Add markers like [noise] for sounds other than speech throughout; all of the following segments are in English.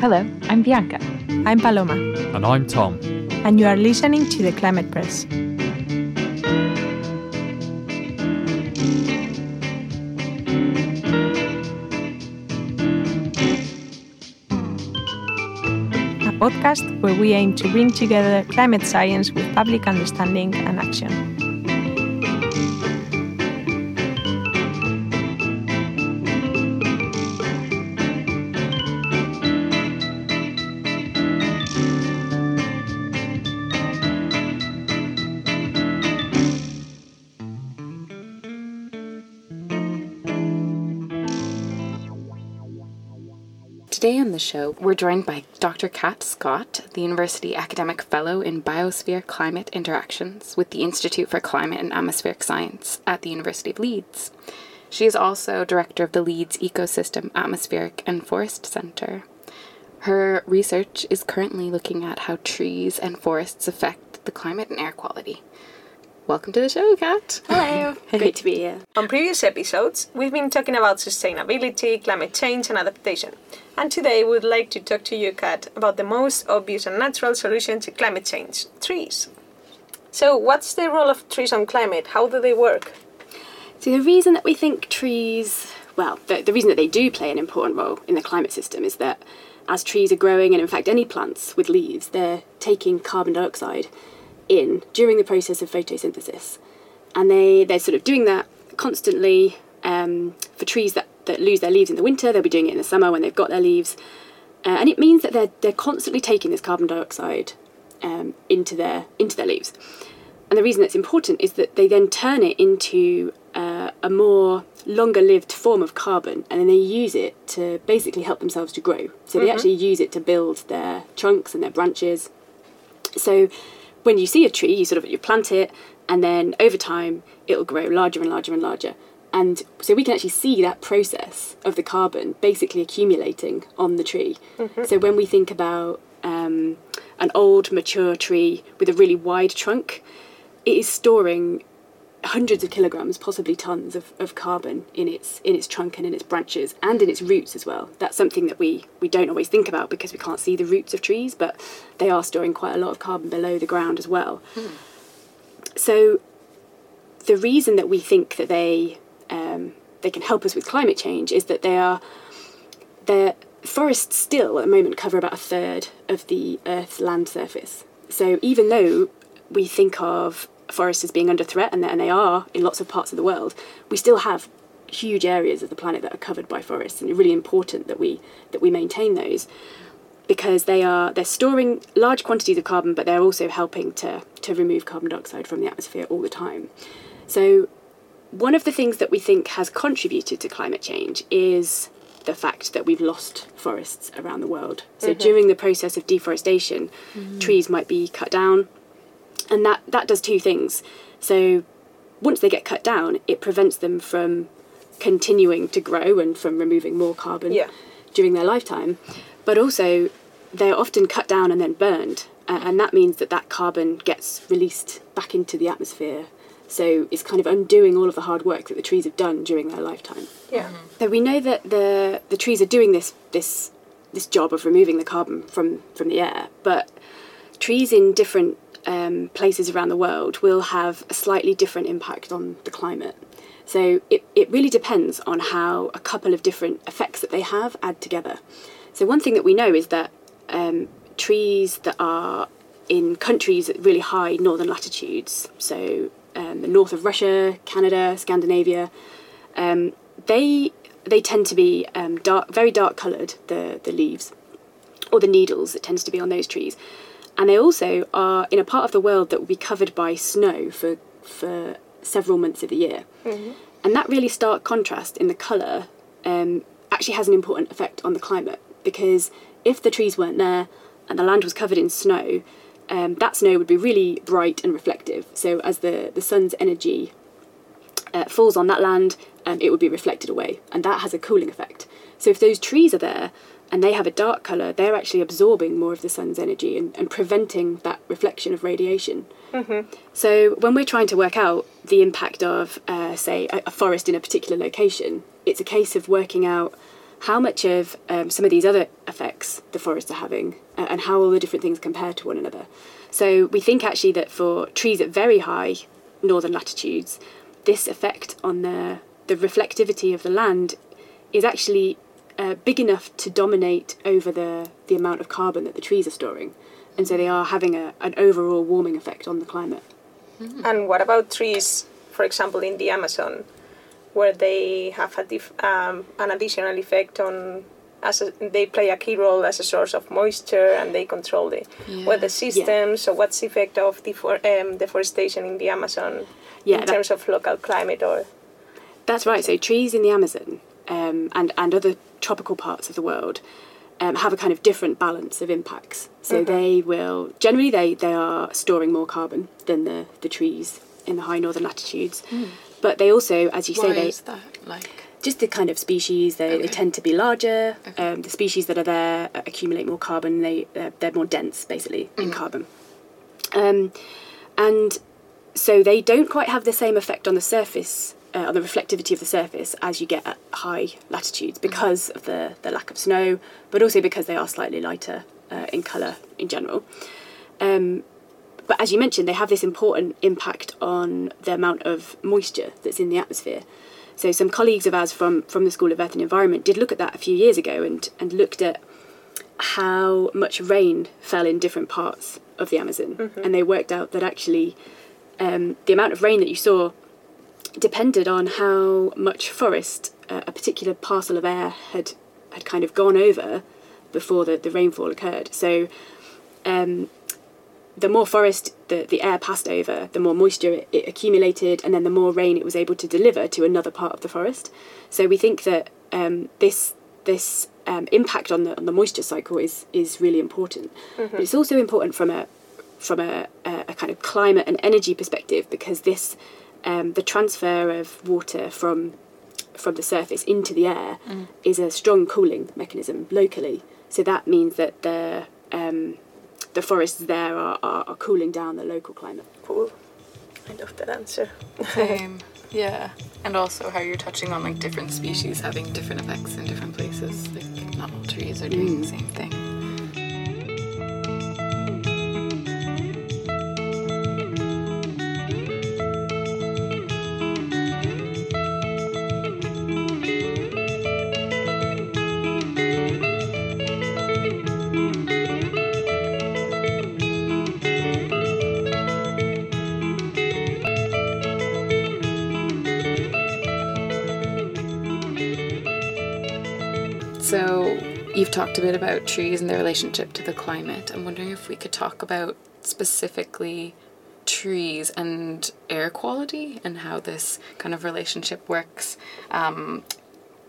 Hello, I'm Bianca. I'm Paloma. And I'm Tom. And you are listening to the Climate Press. Podcast where we aim to bring together climate science with public understanding and action. Today on the show, we're joined by Dr. Kat Scott, the University Academic Fellow in Biosphere Climate Interactions with the Institute for Climate and Atmospheric Science at the University of Leeds. She is also director of the Leeds Ecosystem Atmospheric and Forest Centre. Her research is currently looking at how trees and forests affect the climate and air quality. Welcome to the show, Kat. Hello. [laughs] Great to be here. On previous episodes, we've been talking about sustainability, climate change, and adaptation. And today we'd like to talk to you, Kat, about the most obvious and natural solution to climate change trees. So, what's the role of trees on climate? How do they work? So, the reason that we think trees, well, the, the reason that they do play an important role in the climate system is that as trees are growing, and in fact, any plants with leaves, they're taking carbon dioxide in during the process of photosynthesis. And they, they're sort of doing that constantly um, for trees that, that lose their leaves in the winter, they'll be doing it in the summer when they've got their leaves. Uh, and it means that they're, they're constantly taking this carbon dioxide um, into, their, into their leaves. And the reason that's important is that they then turn it into uh, a more longer lived form of carbon and then they use it to basically help themselves to grow. So mm-hmm. they actually use it to build their trunks and their branches. So when you see a tree, you sort of you plant it, and then over time it'll grow larger and larger and larger. And so we can actually see that process of the carbon basically accumulating on the tree. Mm-hmm. So when we think about um, an old mature tree with a really wide trunk, it is storing hundreds of kilograms, possibly tons of, of carbon in its in its trunk and in its branches and in its roots as well. That's something that we, we don't always think about because we can't see the roots of trees, but they are storing quite a lot of carbon below the ground as well. Mm. So the reason that we think that they um, they can help us with climate change is that they are their forests still at the moment cover about a third of the Earth's land surface. So even though we think of forests as being under threat, and, and they are in lots of parts of the world, we still have huge areas of the planet that are covered by forests, and it's really important that we that we maintain those because they are they're storing large quantities of carbon, but they're also helping to to remove carbon dioxide from the atmosphere all the time. So one of the things that we think has contributed to climate change is the fact that we've lost forests around the world. So mm-hmm. during the process of deforestation, mm-hmm. trees might be cut down, and that that does two things. So once they get cut down, it prevents them from continuing to grow and from removing more carbon yeah. during their lifetime. But also, they're often cut down and then burned, uh, and that means that that carbon gets released back into the atmosphere. So it's kind of undoing all of the hard work that the trees have done during their lifetime. Yeah. Mm-hmm. So we know that the the trees are doing this this this job of removing the carbon from from the air, but trees in different um, places around the world will have a slightly different impact on the climate. So it, it really depends on how a couple of different effects that they have add together. So one thing that we know is that um, trees that are in countries at really high northern latitudes, so um, the north of Russia, Canada, Scandinavia, um, they they tend to be um, dark, very dark coloured. The the leaves or the needles that tends to be on those trees, and they also are in a part of the world that will be covered by snow for for several months of the year. Mm-hmm. And that really stark contrast in the colour um, actually has an important effect on the climate because if the trees weren't there and the land was covered in snow, um, that snow would be really bright and reflective. So as the, the sun's energy uh, falls on that land, um, it would be reflected away, and that has a cooling effect. So if those trees are there, and they have a dark colour, they're actually absorbing more of the sun's energy and, and preventing that reflection of radiation. So when we're trying to work out the impact of, uh, say, a, a forest in a particular location, it's a case of working out how much of um, some of these other effects the forests are having uh, and how all the different things compare to one another. So we think actually that for trees at very high northern latitudes, this effect on the, the reflectivity of the land is actually uh, big enough to dominate over the, the amount of carbon that the trees are storing. And so they are having a, an overall warming effect on the climate. And what about trees, for example, in the Amazon, where they have a dif- um, an additional effect on as a, they play a key role as a source of moisture and they control the Yeah. weather system. So, what's the effect of defor- um, deforestation in the Amazon Yeah, in that- terms of local climate or That's right. So trees in the Amazon um, and and other tropical parts of the world um, have a kind of different balance of impacts. So they will generally they they are storing more carbon than the the trees in the high northern latitudes, but they also, as you say, they is that like? just the kind of species they, they tend to be larger. Okay. Um, the species that are there uh, accumulate more carbon. They they're, they're more dense basically in carbon, um, and so they don't quite have the same effect on the surface, uh, on the reflectivity of the surface as you get at high latitudes because of the, the lack of snow, but also because they are slightly lighter uh, in colour in general. Um, but as you mentioned, they have this important impact on the amount of moisture that's in the atmosphere. So some colleagues of ours from, from the School of Earth and Environment did look at that a few years ago and, and looked at how much rain fell in different parts of the Amazon. And they worked out that actually um, the amount of rain that you saw depended on how much forest uh, a particular parcel of air had had kind of gone over before the, the rainfall occurred. So um, the more forest the, the air passed over, the more moisture it, it accumulated, and then the more rain it was able to deliver to another part of the forest. So we think that um, this this um, impact on the on the moisture cycle is is really important. But it's also important from a from a, a, a kind of climate and energy perspective because this um, the transfer of water from from the surface into the air is a strong cooling mechanism locally. So that means that the um, the forests there are, are, are cooling down the local climate. cool? I love that answer. Same. Yeah. And also how you're touching on like different species having different effects in different places. Like not all trees are doing the same thing. A bit about trees and their relationship to the climate. I'm wondering if we could talk about specifically trees and air quality and how this kind of relationship works. Um,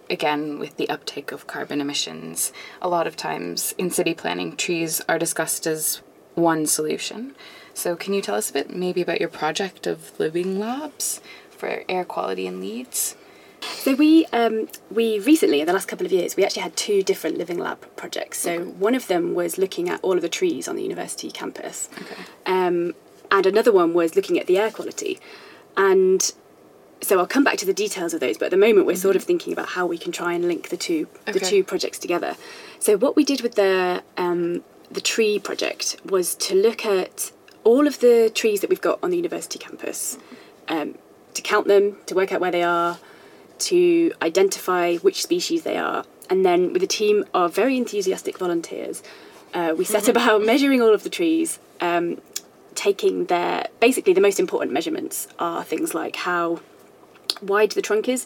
again, with the uptake of carbon emissions, a lot of times in city planning, trees are discussed as one solution. So, can you tell us a bit maybe about your project of living labs for air quality in Leeds? So we um, we recently, in the last couple of years, we actually had two different living lab projects. So one of them was looking at all of the trees on the university campus, Okay. um, and another one was looking at the air quality. And so I'll come back to the details of those, but at the moment we're sort of thinking about how we can try and link the two the two projects together. So what we did with the um, the tree project was to look at all of the trees that we've got on the university campus, um, to count them, to work out where they are, to identify which species they are, and then with a team of very enthusiastic volunteers, uh, we set about measuring all of the trees. Um, taking their basically the most important measurements are things like how wide the trunk is,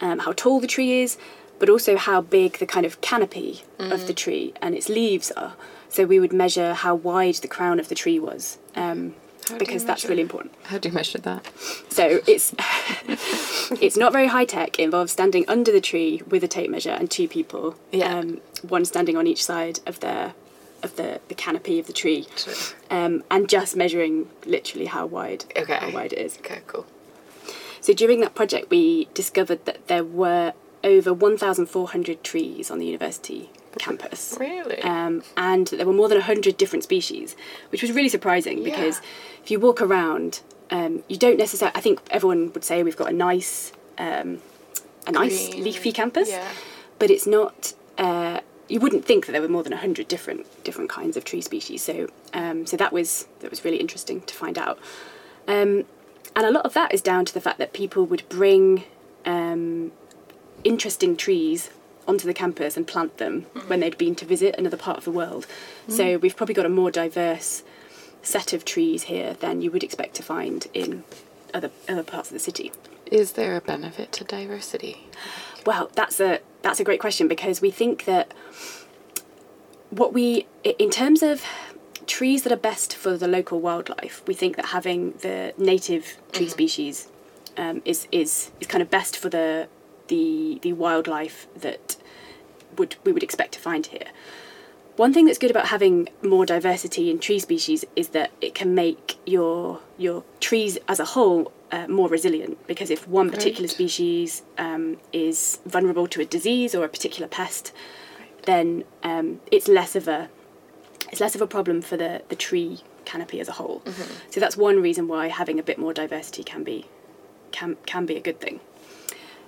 um, how tall the tree is, but also how big the kind of canopy of the tree and its leaves are. So we would measure how wide the crown of the tree was, um, How because that's really important. How do you measure that? So it's [laughs] it's not very high tech. It involves standing under the tree with a tape measure and two people, Yeah. um, one standing on each side of the of the, the canopy of the tree, Sure. um, and just measuring literally how wide Okay. how wide it is. Okay, cool. So during that project, we discovered that there were over 1,400 trees on the university campus. Really? Um, and there were more than 100 different species, which was really surprising because if you walk around, um, you don't necessarily, I think everyone would say we've got a nice, um, a nice Green. leafy campus, Yeah. but it's not. Uh, you wouldn't think that there were more than hundred different different kinds of tree species. So um, so that was that was really interesting to find out. Um, and a lot of that is down to the fact that people would bring um, interesting trees onto the campus and plant them hmm. when they'd been to visit another part of the world. Hmm. So we've probably got a more diverse set of trees here than you would expect to find in other other parts of the city. Is there a benefit to diversity? Well, that's a that's a great question because we think that what we in terms of trees that are best for the local wildlife, we think that having the native tree mm-hmm. species um, is is is kind of best for the the the wildlife that would we would expect to find here. One thing that's good about having more diversity in tree species is that it can make your your trees as a whole uh, more resilient. Because if one particular species um, is vulnerable to a disease or a particular pest, then um, it's less of a it's less of a problem for the, the tree canopy as a whole. So that's one reason why having a bit more diversity can be can can be a good thing.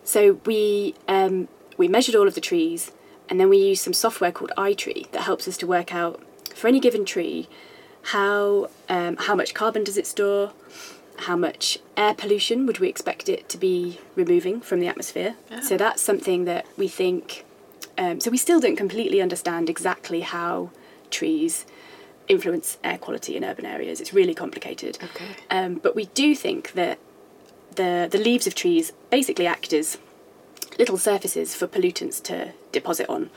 So we um, we measured all of the trees, and then we used some software called iTree that helps us to work out for any given tree how um, how much carbon does it store, how much air pollution would we expect it to be removing from the atmosphere. So that's something that we think. Um, so we still don't completely understand exactly how trees influence air quality in urban areas. It's really complicated. Okay. Um, but we do think that the the leaves of trees basically act as little surfaces for pollutants to deposit on,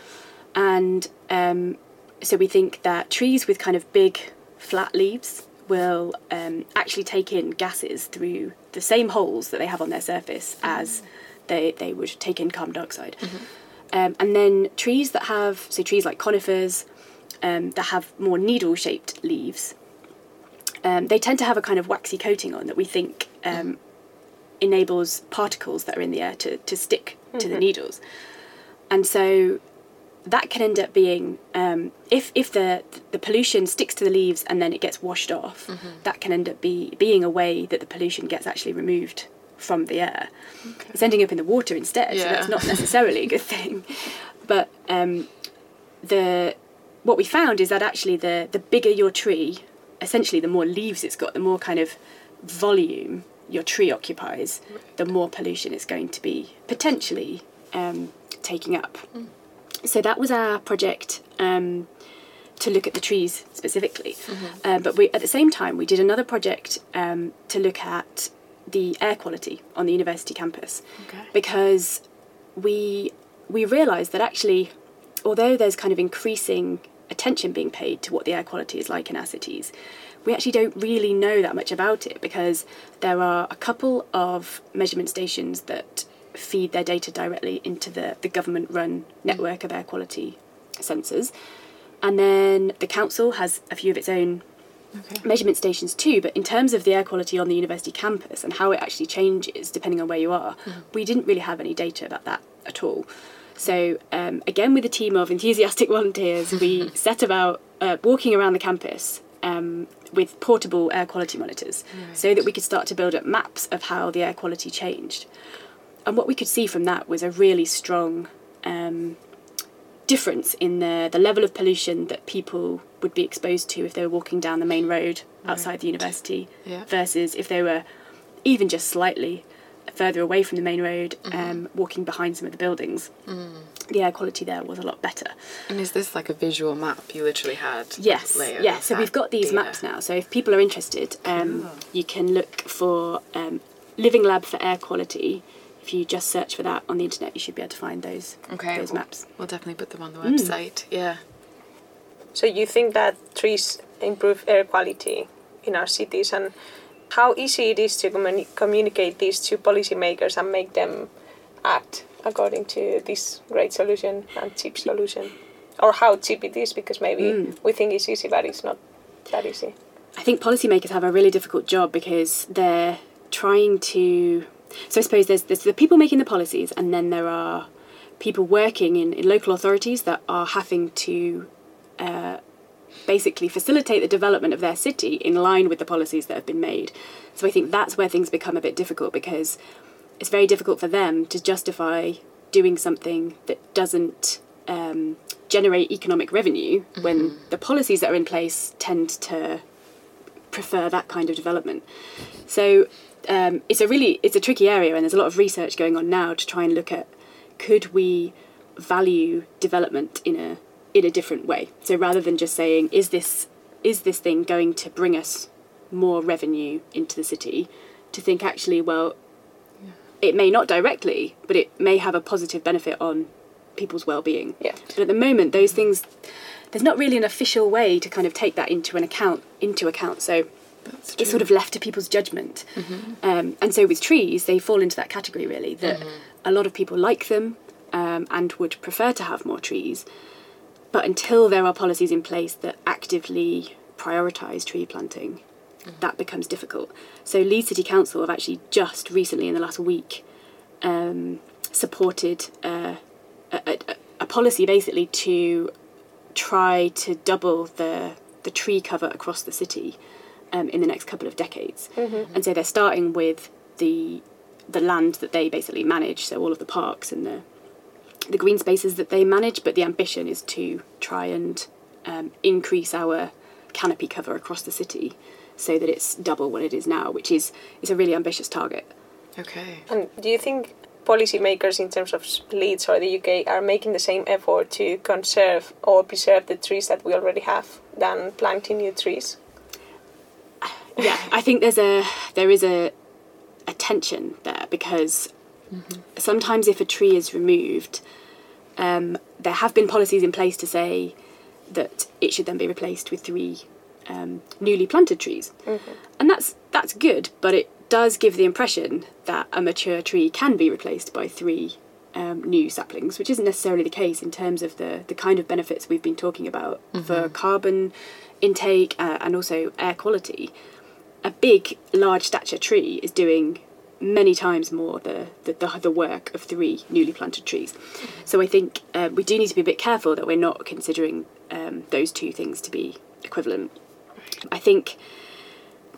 and um, so we think that trees with kind of big flat leaves will um, actually take in gases through the same holes that they have on their surface as they, they would take in carbon dioxide. Um, and then trees that have, so trees like conifers, um, that have more needle shaped leaves, um, they tend to have a kind of waxy coating on that we think um, enables particles that are in the air to, to stick to the needles. And so that can end up being um, if if the the pollution sticks to the leaves and then it gets washed off, that can end up be being a way that the pollution gets actually removed from the air. It's ending up in the water instead, so that's not necessarily a good [laughs] thing. But um, the what we found is that actually the the bigger your tree, essentially the more leaves it's got, the more kind of volume your tree occupies, the more pollution it's going to be potentially um, taking up. So that was our project um, to look at the trees specifically. Um, but we, at the same time, we did another project um, to look at the air quality on the university campus Okay. because we we realised that actually, although there's kind of increasing attention being paid to what the air quality is like in our cities, we actually don't really know that much about it because there are a couple of measurement stations that feed their data directly into the, the government run network of air quality sensors. And then the council has a few of its own Okay. measurement stations too, but in terms of the air quality on the university campus and how it actually changes depending on where you are, we didn't really have any data about that at all. So, um, again, with a team of enthusiastic [laughs] volunteers, we [laughs] set about uh, walking around the campus um, with portable air quality monitors so that we could start to build up maps of how the air quality changed. And what we could see from that was a really strong um, difference in the, the level of pollution that people would be exposed to if they were walking down the main road outside the university Yeah. versus if they were even just slightly further away from the main road, Mm-hmm. um, walking behind some of the buildings. Mm. The air quality there was a lot better. And is this like a visual map you literally had? Yes, layer yeah. So we've got these data? maps now. So if people are interested, um, Cool. you can look for um, Living Lab for Air Quality. If you just search for that on the internet, you should be able to find those Okay. those we'll- maps. We'll definitely put them on the Mm. website. Yeah. So you think that trees improve air quality in our cities and how easy it is to communi- communicate this to policymakers and make them act according to this great solution and cheap solution? Or how cheap it is because maybe Mm. we think it's easy but it's not that easy. I think policymakers have a really difficult job because they're trying to. So I suppose there's, there's the people making the policies, and then there are people working in, in local authorities that are having to uh, basically facilitate the development of their city in line with the policies that have been made. So I think that's where things become a bit difficult because it's very difficult for them to justify doing something that doesn't um, generate economic revenue mm-hmm. when the policies that are in place tend to prefer that kind of development. So um, it's a really it's a tricky area, and there's a lot of research going on now to try and look at could we value development in a in a different way. So rather than just saying is this is this thing going to bring us more revenue into the city, to think actually well it may not directly, but it may have a positive benefit on people's well-being. Yeah. But at the moment, those things, there's not really an official way to kind of take that into an account into account. So it's sort of left to people's judgment. Mm-hmm. Um, and so with trees, they fall into that category really. That mm-hmm. a lot of people like them um, and would prefer to have more trees, but until there are policies in place that actively prioritise tree planting, mm-hmm. that becomes difficult. So Leeds City Council have actually just recently, in the last week, um, supported uh, a, a, a policy basically to try to double the the tree cover across the city um, in the next couple of decades. Mm-hmm. And so they're starting with the the land that they basically manage, so all of the parks and the the green spaces that they manage. But the ambition is to try and um, increase our canopy cover across the city so that it's double what it is now, which is is a really ambitious target. Okay. And do you think policymakers in terms of Leeds or the UK are making the same effort to conserve or preserve the trees that we already have than planting new trees? Yeah, I think there's a there is a a tension there because mm-hmm. sometimes if a tree is removed, um, there have been policies in place to say that it should then be replaced with three um, newly planted trees, mm-hmm. and that's that's good, but it does give the impression that a mature tree can be replaced by three um, new saplings, which isn't necessarily the case in terms of the, the kind of benefits we've been talking about mm-hmm. for carbon intake uh, and also air quality. A big, large stature tree is doing many times more the, the, the, the work of three newly planted trees. So I think uh, we do need to be a bit careful that we're not considering um, those two things to be equivalent. I think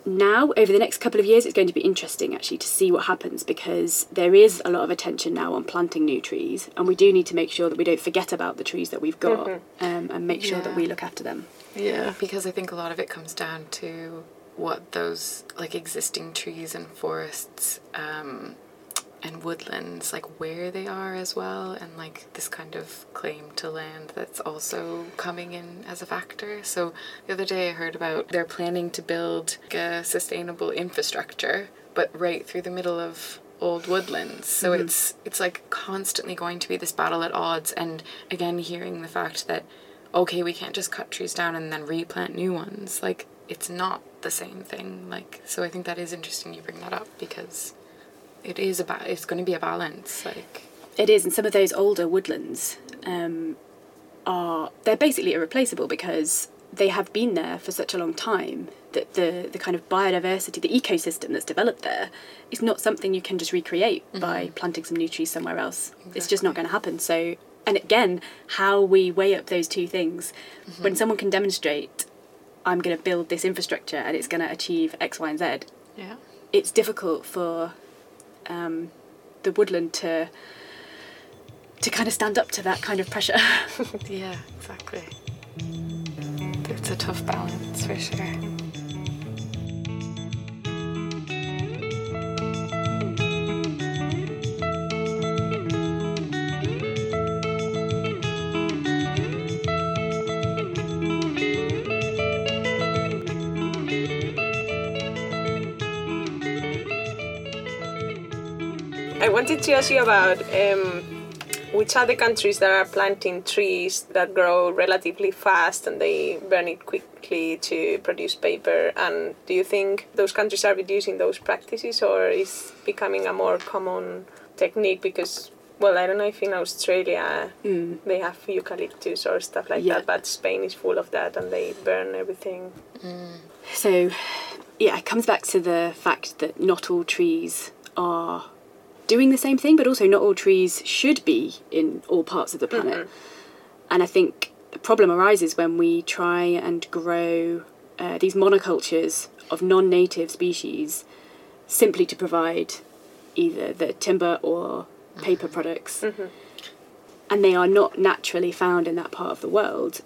now over the next couple of years it's going to be interesting actually to see what happens because there is a lot of attention now on planting new trees and we do need to make sure that we don't forget about the trees that we've got mm-hmm. um, and make sure yeah. that we look after them yeah because i think a lot of it comes down to what those like existing trees and forests um, and woodlands, like where they are as well, and like this kind of claim to land that's also coming in as a factor. So the other day I heard about they're planning to build like, a sustainable infrastructure, but right through the middle of old woodlands. So mm-hmm. it's it's like constantly going to be this battle at odds and again hearing the fact that okay, we can't just cut trees down and then replant new ones. Like it's not the same thing. Like so I think that is interesting you bring that up because it is about it's going to be a balance like it is and some of those older woodlands um, are they're basically irreplaceable because they have been there for such a long time that the the kind of biodiversity the ecosystem that's developed there is not something you can just recreate mm-hmm. by planting some new trees somewhere else exactly. it's just not going to happen so and again how we weigh up those two things mm-hmm. when someone can demonstrate i'm going to build this infrastructure and it's going to achieve x y and z yeah it's difficult for um, the woodland to to kind of stand up to that kind of pressure. [laughs] yeah, exactly. It's a tough balance for sure. I wanted to ask you about um, which are the countries that are planting trees that grow relatively fast and they burn it quickly to produce paper. And do you think those countries are reducing those practices or is becoming a more common technique because well, I don't know if in Australia mm. they have eucalyptus or stuff like yeah. that, but Spain is full of that and they burn everything. Mm. So, yeah, it comes back to the fact that not all trees are doing the same thing, but also not all trees should be in all parts of the planet. And I think the problem arises when we try and grow uh, these monocultures of non native species simply to provide either the timber or paper products. And they are not naturally found in that part of the world.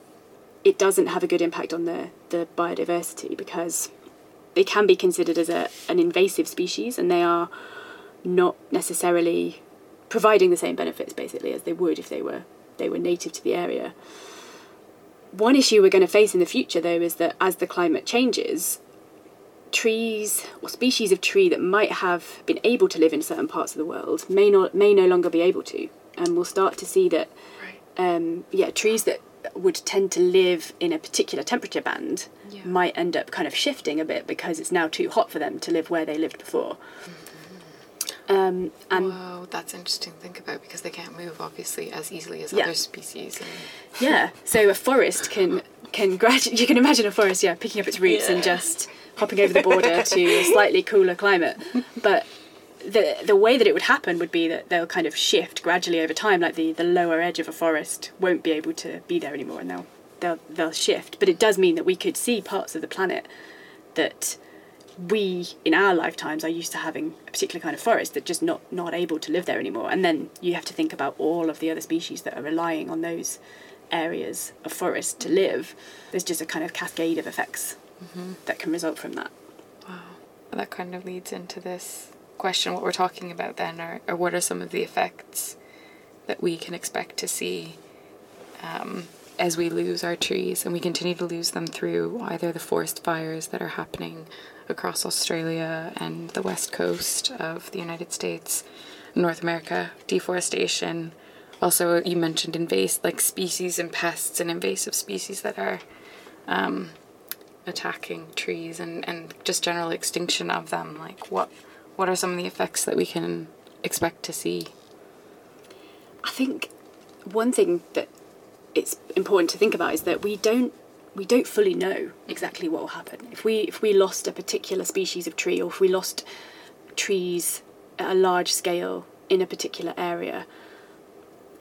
It doesn't have a good impact on the, the biodiversity because they can be considered as a, an invasive species and they are not necessarily providing the same benefits basically as they would if they were they were native to the area. One issue we're going to face in the future though is that as the climate changes, trees or species of tree that might have been able to live in certain parts of the world may not may no longer be able to, and we'll start to see that um, yeah trees that would tend to live in a particular temperature band Yeah. might end up kind of shifting a bit because it's now too hot for them to live where they lived before. Um, and Whoa, that's interesting to think about because they can't move obviously as easily as Yeah. other species. And Yeah, so a forest can can gradu- You can imagine a forest, yeah, picking up its roots and just hopping over the border to a [laughs] slightly cooler climate. But the the way that it would happen would be that they'll kind of shift gradually over time. Like the, the lower edge of a forest won't be able to be there anymore, and they'll they'll they'll shift. But it does mean that we could see parts of the planet that we in our lifetimes are used to having a particular kind of forest that just not not able to live there anymore. And then you have to think about all of the other species that are relying on those areas of forest to live. There's just a kind of cascade of effects that can result from that. Wow. that kind of leads into this question what we're talking about then, or, or what are some of the effects that we can expect to see um, as we lose our trees and we continue to lose them through either the forest fires that are happening across Australia and the west coast of the United States, North America, deforestation. Also, you mentioned invasive, like species and pests and invasive species that are um, attacking trees and, and just general extinction of them. Like, what what are some of the effects that we can expect to see? I think one thing that it's important to think about is that we don't we don't fully know exactly what will happen. If we if we lost a particular species of tree or if we lost trees at a large scale in a particular area,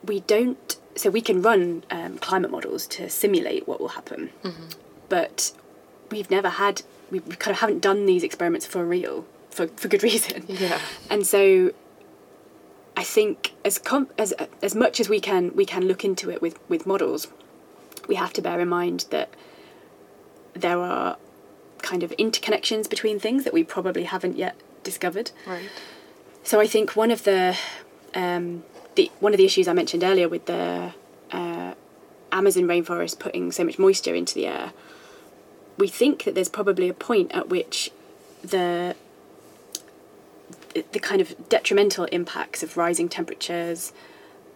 we don't so we can run um, climate models to simulate what will happen. But we've never had we we kind of haven't done these experiments for real for, for good reason. [laughs] Yeah. And so I think as com- as as much as we can we can look into it with with models, we have to bear in mind that there are kind of interconnections between things that we probably haven't yet discovered. Right. So I think one of the um, the one of the issues I mentioned earlier with the uh, Amazon rainforest putting so much moisture into the air, we think that there's probably a point at which the the kind of detrimental impacts of rising temperatures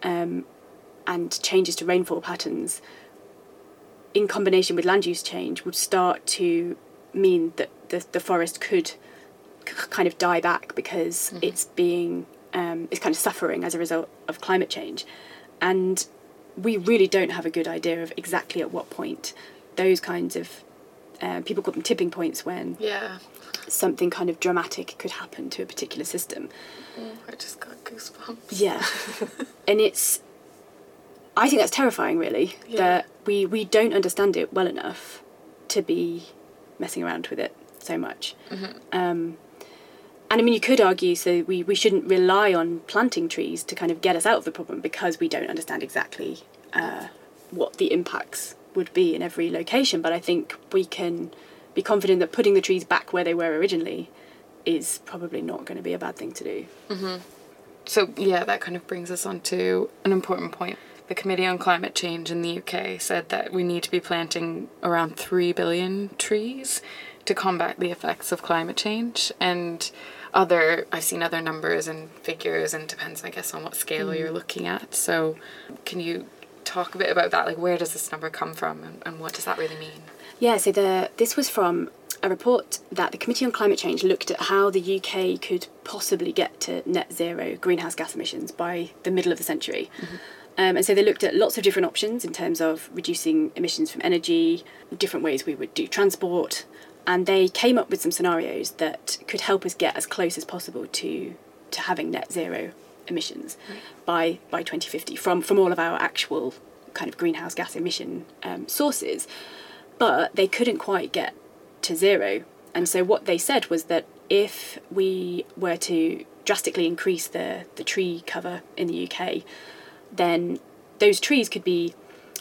um, and changes to rainfall patterns in combination with land use change would start to mean that the, the forest could kind of die back because it's being um, it's kind of suffering as a result of climate change and we really don't have a good idea of exactly at what point those kinds of uh, people call them tipping points when Yeah. something kind of dramatic could happen to a particular system I just got goosebumps. yeah. [laughs] and it's I think that's terrifying really Yeah. that we we don't understand it well enough to be messing around with it so much. Um, and I mean, you could argue so we, we shouldn't rely on planting trees to kind of get us out of the problem because we don't understand exactly uh, what the impacts would be in every location. But I think we can be confident that putting the trees back where they were originally is probably not going to be a bad thing to do. So, yeah, that kind of brings us on to an important point. The Committee on Climate Change in the UK said that we need to be planting around 3 billion trees to combat the effects of climate change. And other, I've seen other numbers and figures, and depends, I guess, on what scale you're mm. looking at. So, can you talk a bit about that? Like, where does this number come from, and, and what does that really mean? Yeah, so the this was from a report that the Committee on Climate Change looked at how the UK could possibly get to net zero greenhouse gas emissions by the middle of the century. Um, and so they looked at lots of different options in terms of reducing emissions from energy, different ways we would do transport, and they came up with some scenarios that could help us get as close as possible to to having net zero emissions by by 2050 from from all of our actual kind of greenhouse gas emission um, sources, but they couldn't quite get to zero. And so what they said was that if we were to drastically increase the, the tree cover in the UK, then those trees could be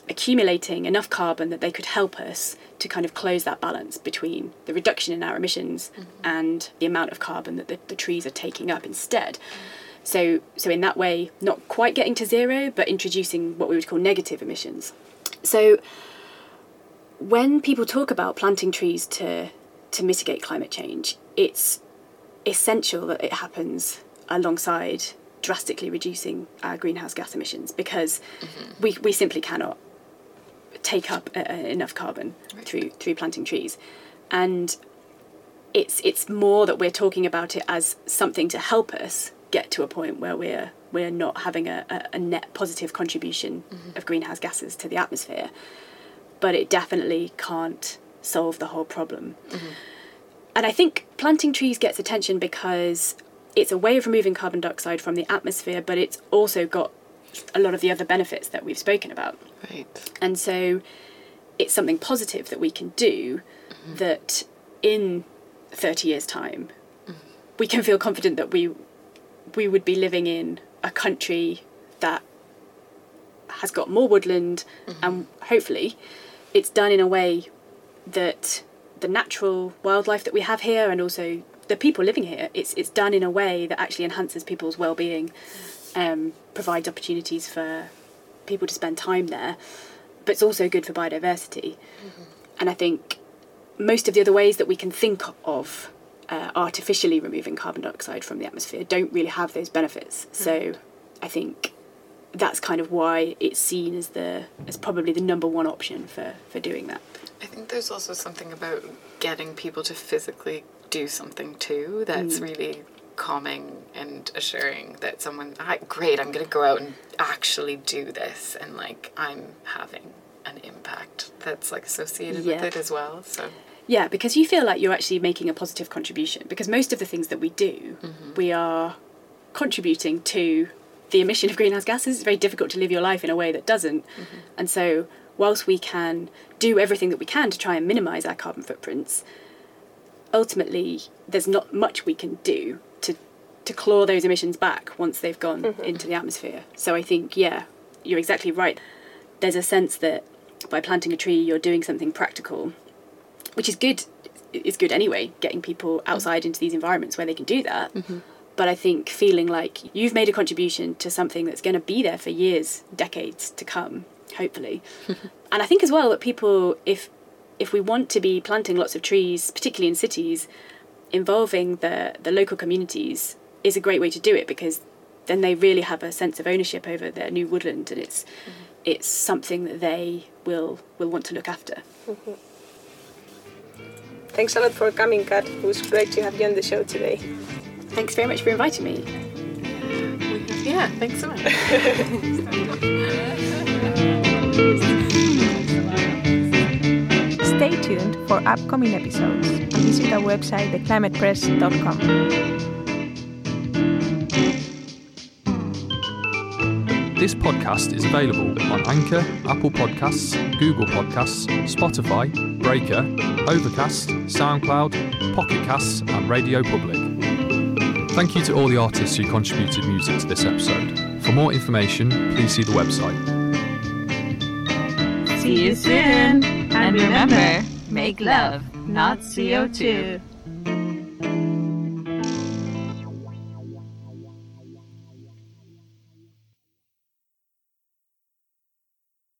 accumulating enough carbon that they could help us to kind of close that balance between the reduction in our emissions mm-hmm. and the amount of carbon that the, the trees are taking up instead. So, so in that way, not quite getting to zero, but introducing what we would call negative emissions. So, when people talk about planting trees to to mitigate climate change, it's essential that it happens alongside drastically reducing our greenhouse gas emissions because mm-hmm. we, we simply cannot take up uh, uh, enough carbon right. through through planting trees and it's it's more that we're talking about it as something to help us get to a point where we're we're not having a, a, a net positive contribution mm-hmm. of greenhouse gases to the atmosphere but it definitely can't solve the whole problem. Mm-hmm. And I think planting trees gets attention because it's a way of removing carbon dioxide from the atmosphere, but it's also got a lot of the other benefits that we've spoken about. Right. And so it's something positive that we can do mm-hmm. that in 30 years' time, mm-hmm. we can feel confident that we we would be living in a country that has got more woodland mm-hmm. and hopefully it's done in a way that the natural wildlife that we have here and also the people living here it's it's done in a way that actually enhances people's well-being um, provides opportunities for people to spend time there but it's also good for biodiversity mm-hmm. and i think most of the other ways that we can think of uh, artificially removing carbon dioxide from the atmosphere don't really have those benefits mm-hmm. so i think that's kind of why it's seen as the as probably the number one option for for doing that. I think there's also something about getting people to physically do something too that's mm. really calming and assuring that someone ah, great i'm going to go out and actually do this and like i'm having an impact that's like associated yeah. with it as well so yeah because you feel like you're actually making a positive contribution because most of the things that we do mm-hmm. we are contributing to the emission of greenhouse gases, it's very difficult to live your life in a way that doesn't. Mm-hmm. And so, whilst we can do everything that we can to try and minimise our carbon footprints, ultimately there's not much we can do to to claw those emissions back once they've gone mm-hmm. into the atmosphere. So I think, yeah, you're exactly right. There's a sense that by planting a tree, you're doing something practical, which is good. Is good anyway. Getting people outside into these environments where they can do that. Mm-hmm but I think feeling like you've made a contribution to something that's going to be there for years, decades to come, hopefully. [laughs] and I think as well that people, if if we want to be planting lots of trees, particularly in cities, involving the the local communities is a great way to do it because then they really have a sense of ownership over their new woodland, and it's mm-hmm. it's something that they will will want to look after. Mm-hmm. Thanks a lot for coming, Kat. It was great to have you on the show today. Thanks very much for inviting me. Yeah, thanks so much. [laughs] Stay tuned for upcoming episodes and visit our website, theclimatepress.com. This podcast is available on Anchor, Apple Podcasts, Google Podcasts, Spotify, Breaker, Overcast, SoundCloud, Pocket Casts, and Radio Public. Thank you to all the artists who contributed music to this episode. For more information, please see the website. See you soon! And remember, make love, not CO2.